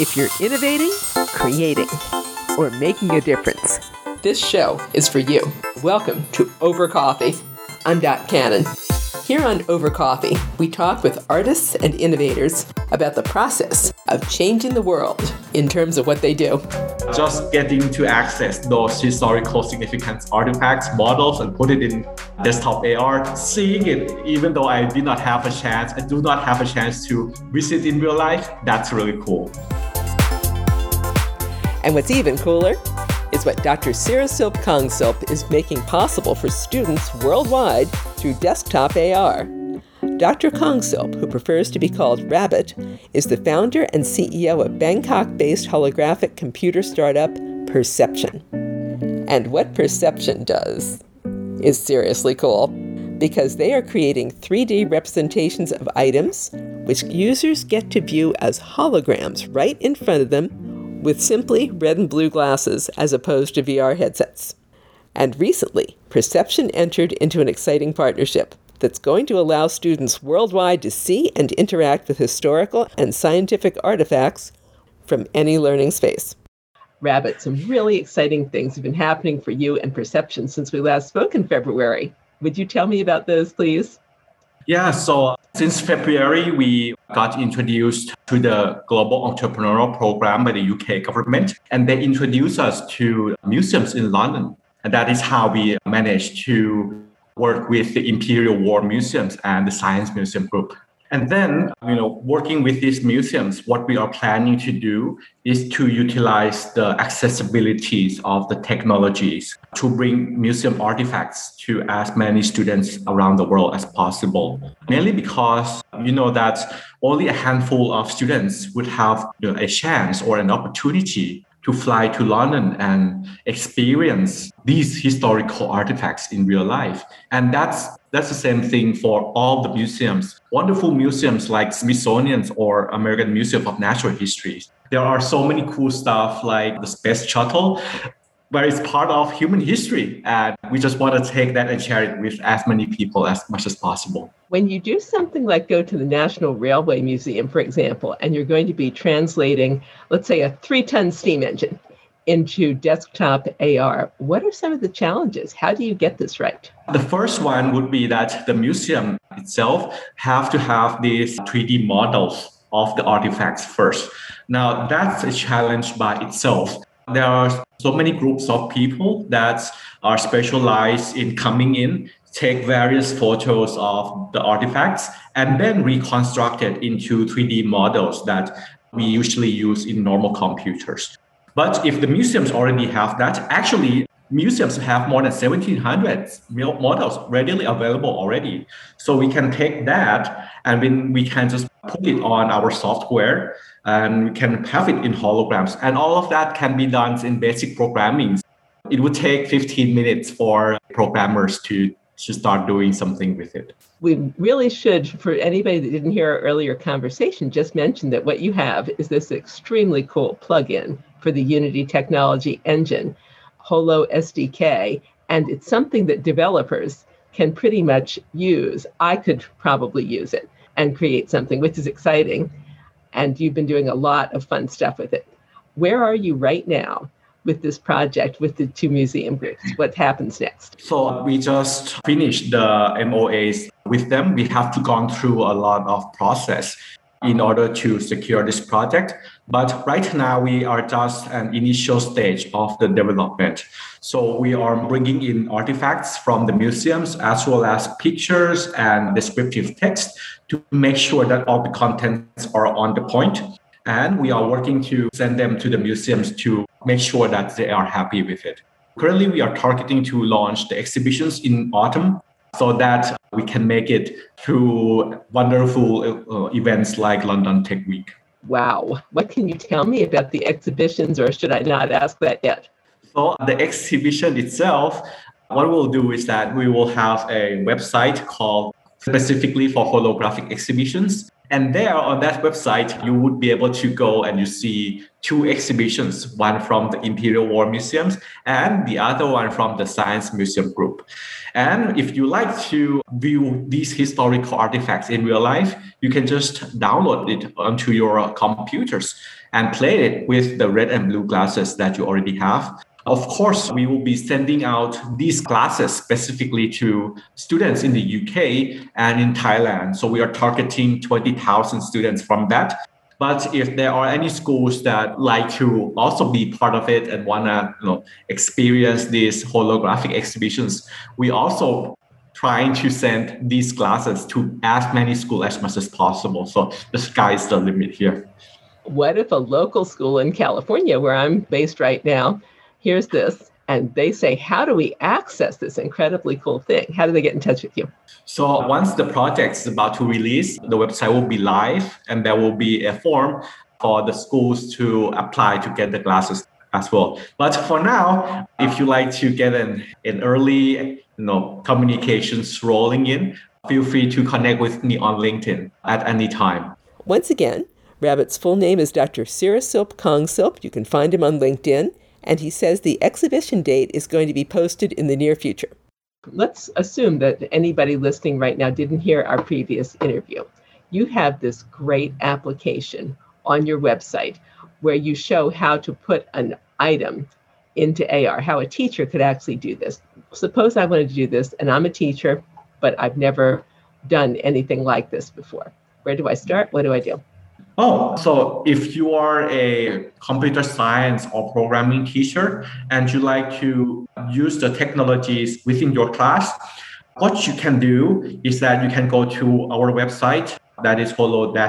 If you're innovating, creating, or making a difference, this show is for you. Welcome to Over Coffee. I'm Dot Cannon. Here on Over Coffee, we talk with artists and innovators about the process of changing the world in terms of what they do. Just getting to access those historical significance artifacts, models, and put it in desktop AR, seeing it, even though I did not have a chance, I do not have a chance to visit in real life, that's really cool. And what's even cooler is what Dr. Sirisilp Kongsilp is making possible for students worldwide through desktop AR. Dr. Kongsilp, who prefers to be called Rabbit, is the founder and CEO of Bangkok based holographic computer startup Perception. And what Perception does is seriously cool because they are creating 3D representations of items which users get to view as holograms right in front of them with simply red and blue glasses as opposed to VR headsets. And recently, Perception entered into an exciting partnership that's going to allow students worldwide to see and interact with historical and scientific artifacts from any learning space. Rabbit, some really exciting things have been happening for you and Perception since we last spoke in February. Would you tell me about those, please? Yeah, so since February, we got introduced to the Global Entrepreneurial Program by the UK government, and they introduced us to museums in London. And that is how we managed to work with the Imperial War Museums and the Science Museum Group. And then, you know, working with these museums, what we are planning to do is to utilize the accessibilities of the technologies to bring museum artifacts to as many students around the world as possible. Mainly because you know that only a handful of students would have you know, a chance or an opportunity to fly to London and experience these historical artifacts in real life. And that's that's the same thing for all the museums. Wonderful museums like Smithsonian's or American Museum of Natural History. There are so many cool stuff like the space shuttle where it's part of human history. And we just want to take that and share it with as many people as much as possible. When you do something like go to the National Railway Museum, for example, and you're going to be translating, let's say, a three ton steam engine into desktop AR, what are some of the challenges? How do you get this right? The first one would be that the museum itself have to have these 3D models of the artifacts first. Now that's a challenge by itself. There are so many groups of people that are specialized in coming in, take various photos of the artifacts, and then reconstruct it into 3D models that we usually use in normal computers. But if the museums already have that, actually museums have more than 1700 models readily available already. So we can take that and then we can just put it on our software and we can have it in holograms. And all of that can be done in basic programming. It would take 15 minutes for programmers to, to start doing something with it. We really should, for anybody that didn't hear our earlier conversation, just mention that what you have is this extremely cool plugin for the Unity technology engine, Holo SDK, and it's something that developers can pretty much use. I could probably use it and create something, which is exciting. And you've been doing a lot of fun stuff with it. Where are you right now with this project with the two museum groups? What happens next? So we just finished the MOAs with them. We have to gone through a lot of process in order to secure this project. But right now, we are just an initial stage of the development. So we are bringing in artifacts from the museums as well as pictures and descriptive text to make sure that all the contents are on the point. And we are working to send them to the museums to make sure that they are happy with it. Currently, we are targeting to launch the exhibitions in autumn so that we can make it through wonderful uh, events like London Tech Week. Wow. What can you tell me about the exhibitions, or should I not ask that yet? So, the exhibition itself, what we'll do is that we will have a website called specifically for holographic exhibitions. And there on that website, you would be able to go and you see two exhibitions, one from the Imperial War Museums and the other one from the Science Museum Group. And if you like to view these historical artifacts in real life, you can just download it onto your computers and play it with the red and blue glasses that you already have. Of course, we will be sending out these classes specifically to students in the UK and in Thailand. So we are targeting 20,000 students from that. But if there are any schools that like to also be part of it and want to you know, experience these holographic exhibitions, we also trying to send these classes to as many schools as much as possible. So the sky is the limit here. What if a local school in California, where I'm based right now, hears this and they say how do we access this incredibly cool thing? How do they get in touch with you? So once the project is about to release the website will be live and there will be a form for the schools to apply to get the glasses as well. But for now if you like to get an, an early you know communications rolling in feel free to connect with me on linkedin at any time. Once again rabbit's full name is dr sirisilp kongsilp you can find him on linkedin and he says the exhibition date is going to be posted in the near future. Let's assume that anybody listening right now didn't hear our previous interview. You have this great application on your website where you show how to put an item into AR, how a teacher could actually do this. Suppose I wanted to do this and I'm a teacher, but I've never done anything like this before. Where do I start? What do I do? Oh, so if you are a computer science or programming teacher and you like to use the technologies within your class, what you can do is that you can go to our website that is holo-sdk.com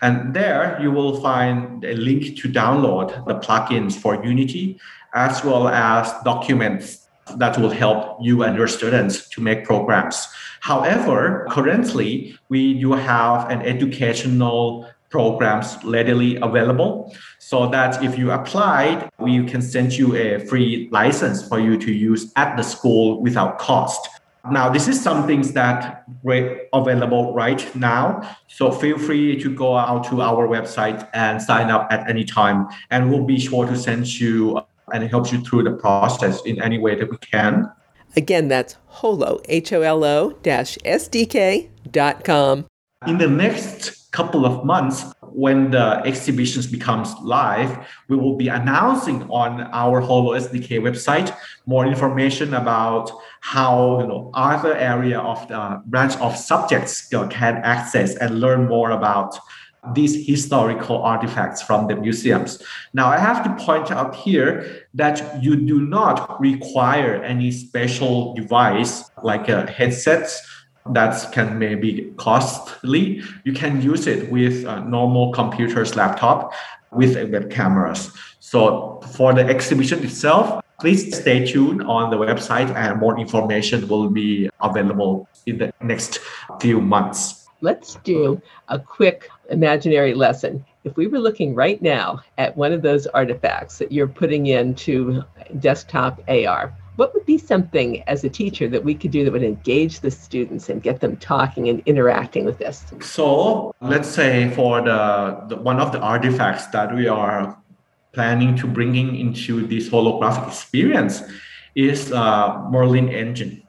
and there you will find a link to download the plugins for Unity as well as documents that will help you and your students to make programs. However, currently we do have an educational programs readily available so that if you applied, we can send you a free license for you to use at the school without cost. Now, this is something that we're available right now. So feel free to go out to our website and sign up at any time. And we'll be sure to send you and helps you through the process in any way that we can. Again, that's holo, H-O-L-O dash S-D-K dot com. In the next couple of months, when the exhibitions becomes live, we will be announcing on our Holo SDK website more information about how you know other area of the branch of subjects you know, can access and learn more about these historical artifacts from the museums. Now, I have to point out here that you do not require any special device like uh, a headset that can maybe costly. You can use it with a normal computers, laptop with web cameras. So for the exhibition itself, please stay tuned on the website and more information will be available in the next few months let's do a quick imaginary lesson. If we were looking right now at one of those artifacts that you're putting into desktop AR, what would be something as a teacher that we could do that would engage the students and get them talking and interacting with this? So let's say for the, the one of the artifacts that we are planning to bringing into this holographic experience is uh, Merlin engine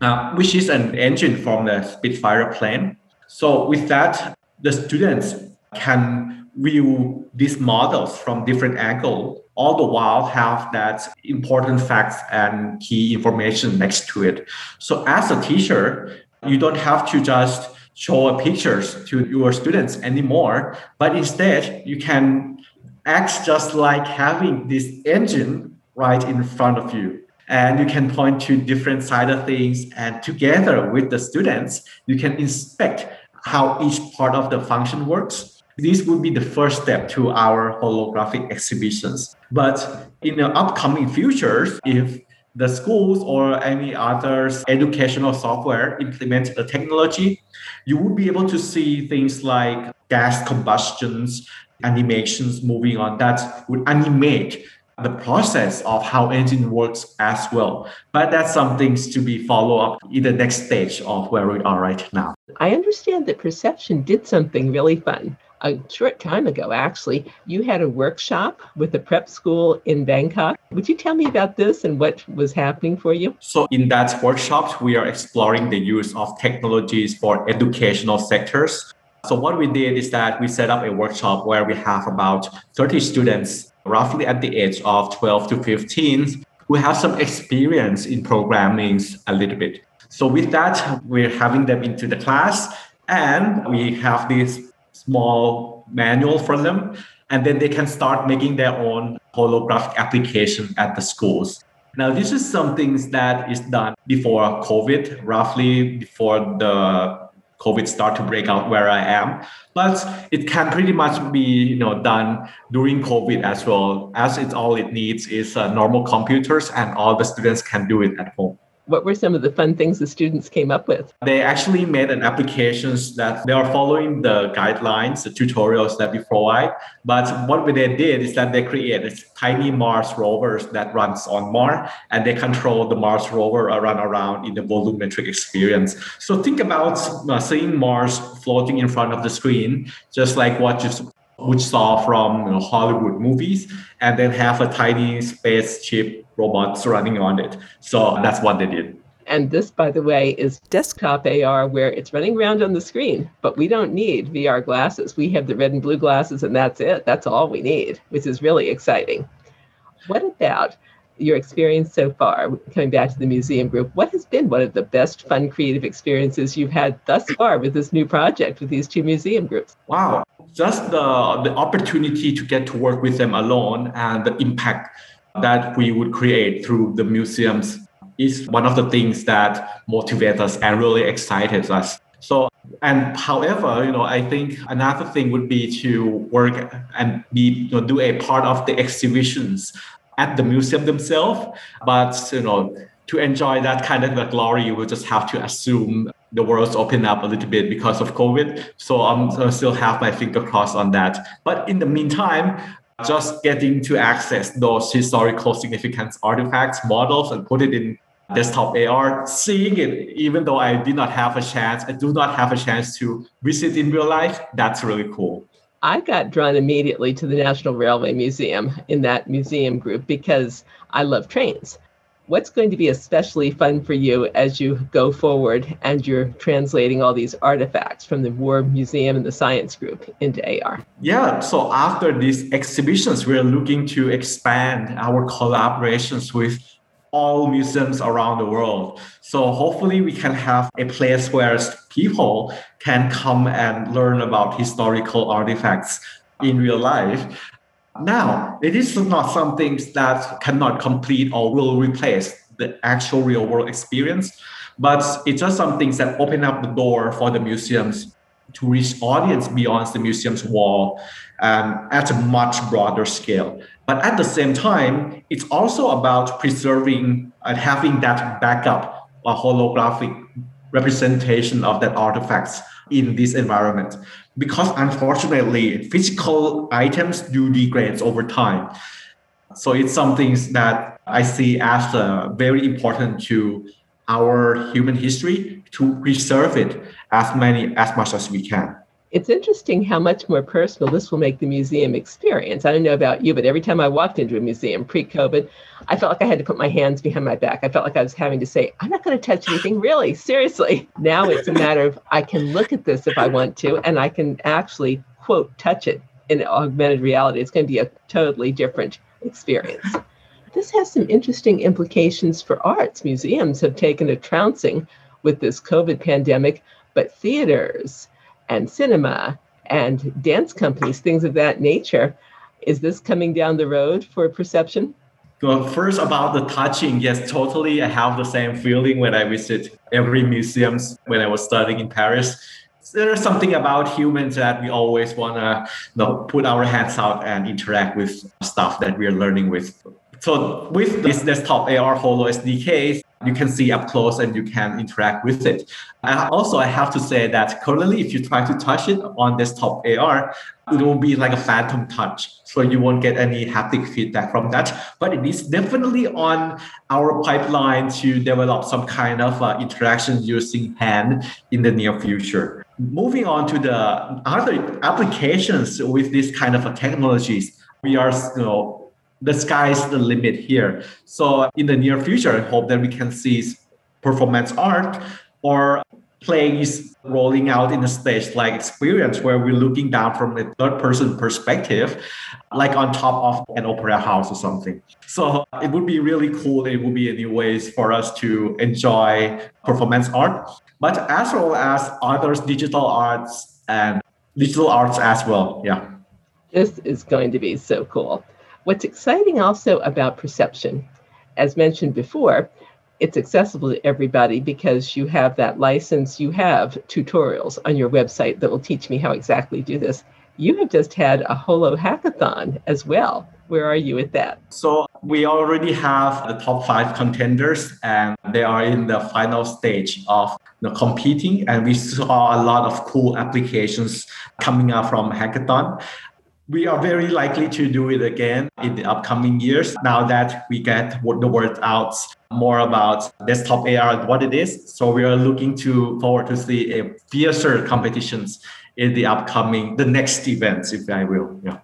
uh, which is an engine from the Spitfire plane. So with that, the students can view these models from different angles, all the while have that important facts and key information next to it. So as a teacher, you don't have to just show pictures to your students anymore, but instead you can act just like having this engine right in front of you and you can point to different side of things and together with the students you can inspect how each part of the function works this would be the first step to our holographic exhibitions. But in the upcoming futures if the schools or any other educational software implement the technology you would be able to see things like gas combustions animations moving on that would animate the process of how engine works as well. But that's some things to be follow up in the next stage of where we are right now. I understand that Perception did something really fun. A short time ago, actually, you had a workshop with a prep school in Bangkok. Would you tell me about this and what was happening for you? So, in that workshop, we are exploring the use of technologies for educational sectors. So, what we did is that we set up a workshop where we have about 30 students, roughly at the age of 12 to 15, who have some experience in programming a little bit. So with that, we're having them into the class and we have this small manual for them. And then they can start making their own holographic application at the schools. Now, this is some things that is done before COVID, roughly before the COVID start to break out where I am. But it can pretty much be you know done during COVID as well, as it's all it needs is uh, normal computers and all the students can do it at home. What were some of the fun things the students came up with? They actually made an applications that they are following the guidelines, the tutorials that we provide. But what they did is that they created tiny Mars rovers that runs on Mars, and they control the Mars rover run around in the volumetric experience. So think about uh, seeing Mars floating in front of the screen, just like what you would saw from you know, Hollywood movies, and then have a tiny spaceship robot running on it. So that's what they did. And this, by the way, is desktop AR where it's running around on the screen, but we don't need VR glasses. We have the red and blue glasses, and that's it. That's all we need, which is really exciting. What about your experience so far, coming back to the museum group? What has been one of the best fun creative experiences you've had thus far with this new project with these two museum groups? Wow, just the, the opportunity to get to work with them alone and the impact that we would create through the museums is one of the things that motivates us and really excites us. So, and however, you know, I think another thing would be to work and be, you know, do a part of the exhibitions at the museum themselves. But, you know, to enjoy that kind of glory, you will just have to assume the world's opened up a little bit because of COVID. So I'm I still have my finger crossed on that. But in the meantime, just getting to access those historical significance artifacts, models, and put it in desktop AR, seeing it, even though I did not have a chance, I do not have a chance to visit in real life, that's really cool. I got drawn immediately to the National Railway Museum in that museum group because I love trains what's going to be especially fun for you as you go forward and you're translating all these artifacts from the War Museum and the Science Group into AR? Yeah, so after these exhibitions, we're looking to expand our collaborations with all museums around the world. So hopefully we can have a place where people can come and learn about historical artifacts in real life now, it is not something that cannot complete or will replace the actual real world experience, but it's just some things that open up the door for the museums to reach audience beyond the museum's wall um, at a much broader scale. But at the same time, it's also about preserving and having that backup, a holographic representation of that artifacts in this environment because unfortunately physical items do degrade over time. So it's something that i see as uh, very important to our human history to preserve it as many as much as we can it's interesting how much more personal this will make the museum experience. I don't know about you, but every time I walked into a museum pre COVID, I felt like I had to put my hands behind my back. I felt like I was having to say, I'm not going to touch anything, really, seriously. Now it's a matter of I can look at this if I want to, and I can actually, quote, touch it in augmented reality. It's going to be a totally different experience. This has some interesting implications for arts. Museums have taken a trouncing with this COVID pandemic, but theaters, and cinema and dance companies, things of that nature. Is this coming down the road for perception? Well, first about the touching, yes, totally. I have the same feeling when I visit every museums when I was studying in Paris. There's something about humans that we always want to you know, put our hands out and interact with stuff that we are learning with. So with this desktop AR Holo SDK, you can see up close and you can interact with it. And also, I have to say that currently, if you try to touch it on desktop AR, it will be like a phantom touch. So you won't get any haptic feedback from that. But it is definitely on our pipeline to develop some kind of uh, interaction using hand in the near future. Moving on to the other applications with this kind of technologies, we are you know the sky is the limit here. So in the near future, I hope that we can see performance art or plays rolling out in a stage like experience where we're looking down from a third person perspective, like on top of an opera house or something. So it would be really cool. It would be a new ways for us to enjoy performance art, but as well as other digital arts and digital arts as well. Yeah. This is going to be so cool. What's exciting also about perception, as mentioned before, it's accessible to everybody because you have that license, you have tutorials on your website that will teach me how exactly to do this. You have just had a Holo hackathon as well. Where are you with that? So we already have the top five contenders and they are in the final stage of know, competing and we saw a lot of cool applications coming up from hackathon we are very likely to do it again in the upcoming years now that we get the word out more about desktop AR and what it is. So we are looking to forward to see a fiercer competitions in the upcoming, the next events, if I will. Yeah.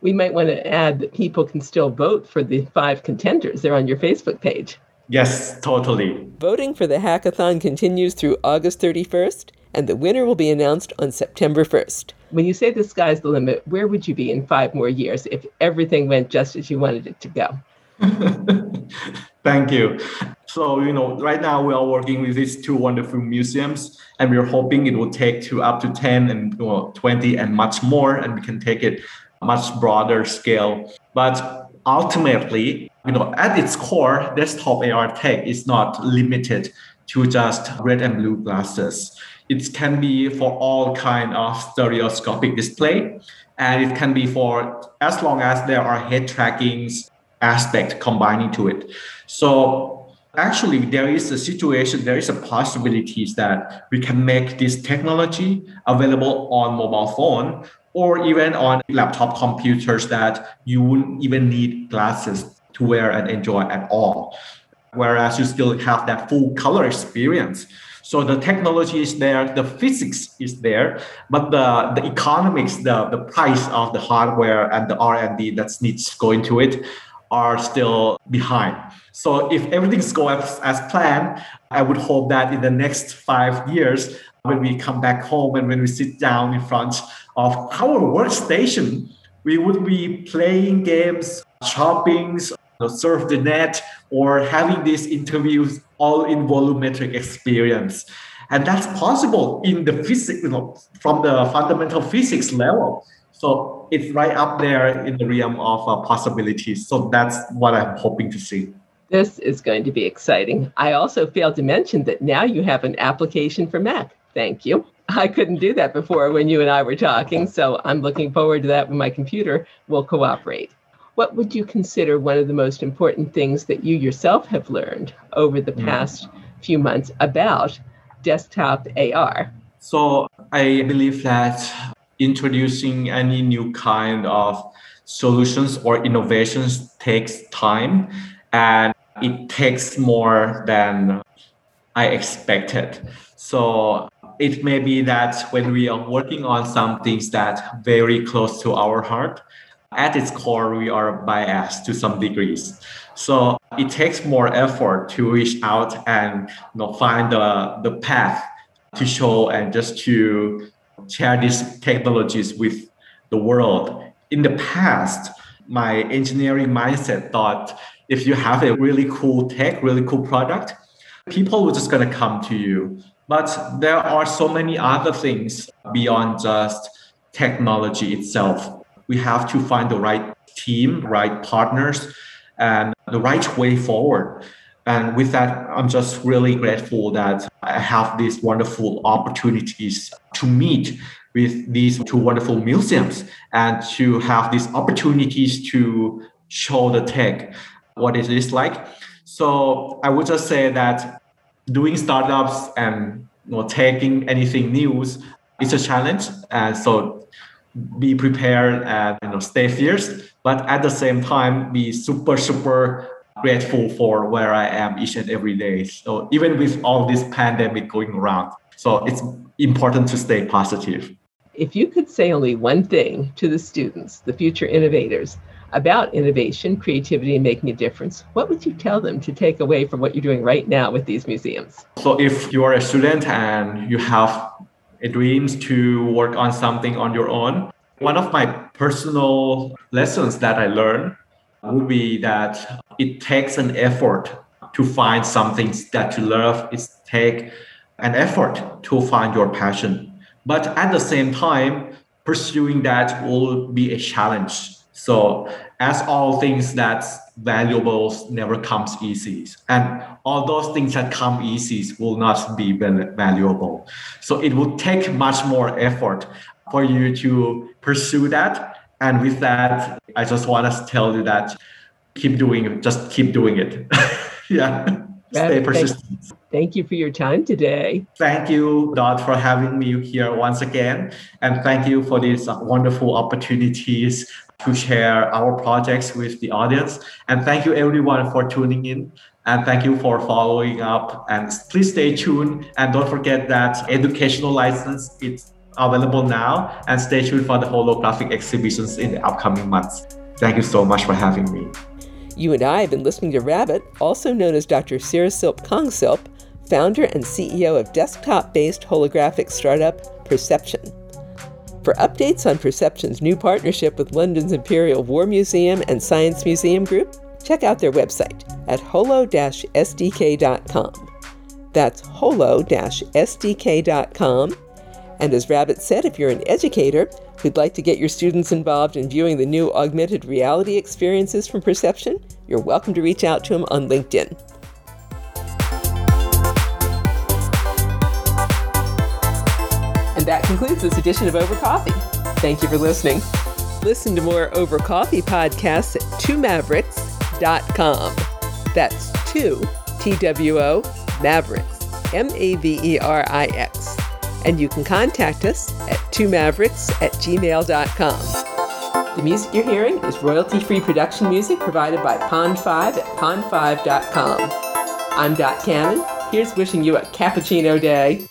We might want to add that people can still vote for the five contenders. They're on your Facebook page. Yes, totally. Voting for the hackathon continues through August 31st, and the winner will be announced on September 1st. When you say the sky's the limit, where would you be in five more years if everything went just as you wanted it to go? Thank you. So, you know, right now we are working with these two wonderful museums, and we're hoping it will take to up to 10 and you know, 20 and much more, and we can take it much broader scale. But ultimately, you know, uh-huh. at its core, desktop AR tech is not limited to just red and blue glasses. It can be for all kind of stereoscopic display, and it can be for as long as there are head trackings aspect combining to it. So actually there is a situation, there is a possibilities that we can make this technology available on mobile phone or even on laptop computers that you wouldn't even need glasses to wear and enjoy at all. Whereas you still have that full color experience. So the technology is there, the physics is there, but the, the economics, the, the price of the hardware and the R&D that needs going to go into it are still behind. So if everything's going as, as planned, I would hope that in the next five years, when we come back home and when we sit down in front of our workstation, we would be playing games, shopping, surf the net, or having these interviews all in volumetric experience. And that's possible in the physics, you know, from the fundamental physics level. So it's right up there in the realm of uh, possibilities. So that's what I'm hoping to see. This is going to be exciting. I also failed to mention that now you have an application for Mac. Thank you. I couldn't do that before when you and I were talking, so I'm looking forward to that when my computer will cooperate. What would you consider one of the most important things that you yourself have learned over the hmm. past mm. few months about desktop AR? So, I believe that introducing any new kind of solutions or innovations takes time and it takes more than I expected. So it may be that when we are working on some things that very close to our heart, at its core, we are biased to some degrees. So it takes more effort to reach out and you know, find the, the path to show and just to share these technologies with the world. In the past, my engineering mindset thought if you have a really cool tech, really cool product, people were just going to come to you. But there are so many other things beyond just technology itself. We have to find the right team, right partners, and the right way forward. And with that, I'm just really grateful that I have these wonderful opportunities to meet with these two wonderful museums and to have these opportunities to show the tech what it is like. So I would just say that doing startups and you know, taking anything new is a challenge. And so be prepared and you know stay fierce, but at the same time be super super grateful for where I am each and every day. So even with all this pandemic going around, so it's important to stay positive. If you could say only one thing to the students, the future innovators, about innovation, creativity, and making a difference, what would you tell them to take away from what you're doing right now with these museums? So, if you are a student and you have a dreams to work on something on your own, one of my personal lessons that I learned would be that it takes an effort to find something that you love. It takes an effort to find your passion. But at the same time, pursuing that will be a challenge so as all things that's valuable never comes easy. And all those things that come easy will not be valuable. So it will take much more effort for you to pursue that. And with that, I just want to tell you that keep doing it, just keep doing it. yeah. Stay persistent. Thank you for your time today. Thank you, Dot, for having me here once again. And thank you for these wonderful opportunities to share our projects with the audience. And thank you everyone for tuning in. And thank you for following up. And please stay tuned. And don't forget that educational license is available now. And stay tuned for the holographic exhibitions in the upcoming months. Thank you so much for having me. You and I have been listening to Rabbit, also known as Dr. Sirisilp Kongsilp, founder and CEO of desktop based holographic startup Perception. For updates on Perception's new partnership with London's Imperial War Museum and Science Museum Group, check out their website at holo-sdk.com. That's holo-sdk.com. And as Rabbit said, if you're an educator who'd like to get your students involved in viewing the new augmented reality experiences from Perception, you're welcome to reach out to him on LinkedIn. And that concludes this edition of Over Coffee. Thank you for listening. Listen to more Over Coffee podcasts at twomaverix.com. That's two, T W O, Mavericks, M A V E R I X. And you can contact us at twomaverix at gmail.com. The music you're hearing is royalty free production music provided by Pond5 at pond5.com. I'm Dot Cannon. Here's wishing you a cappuccino day.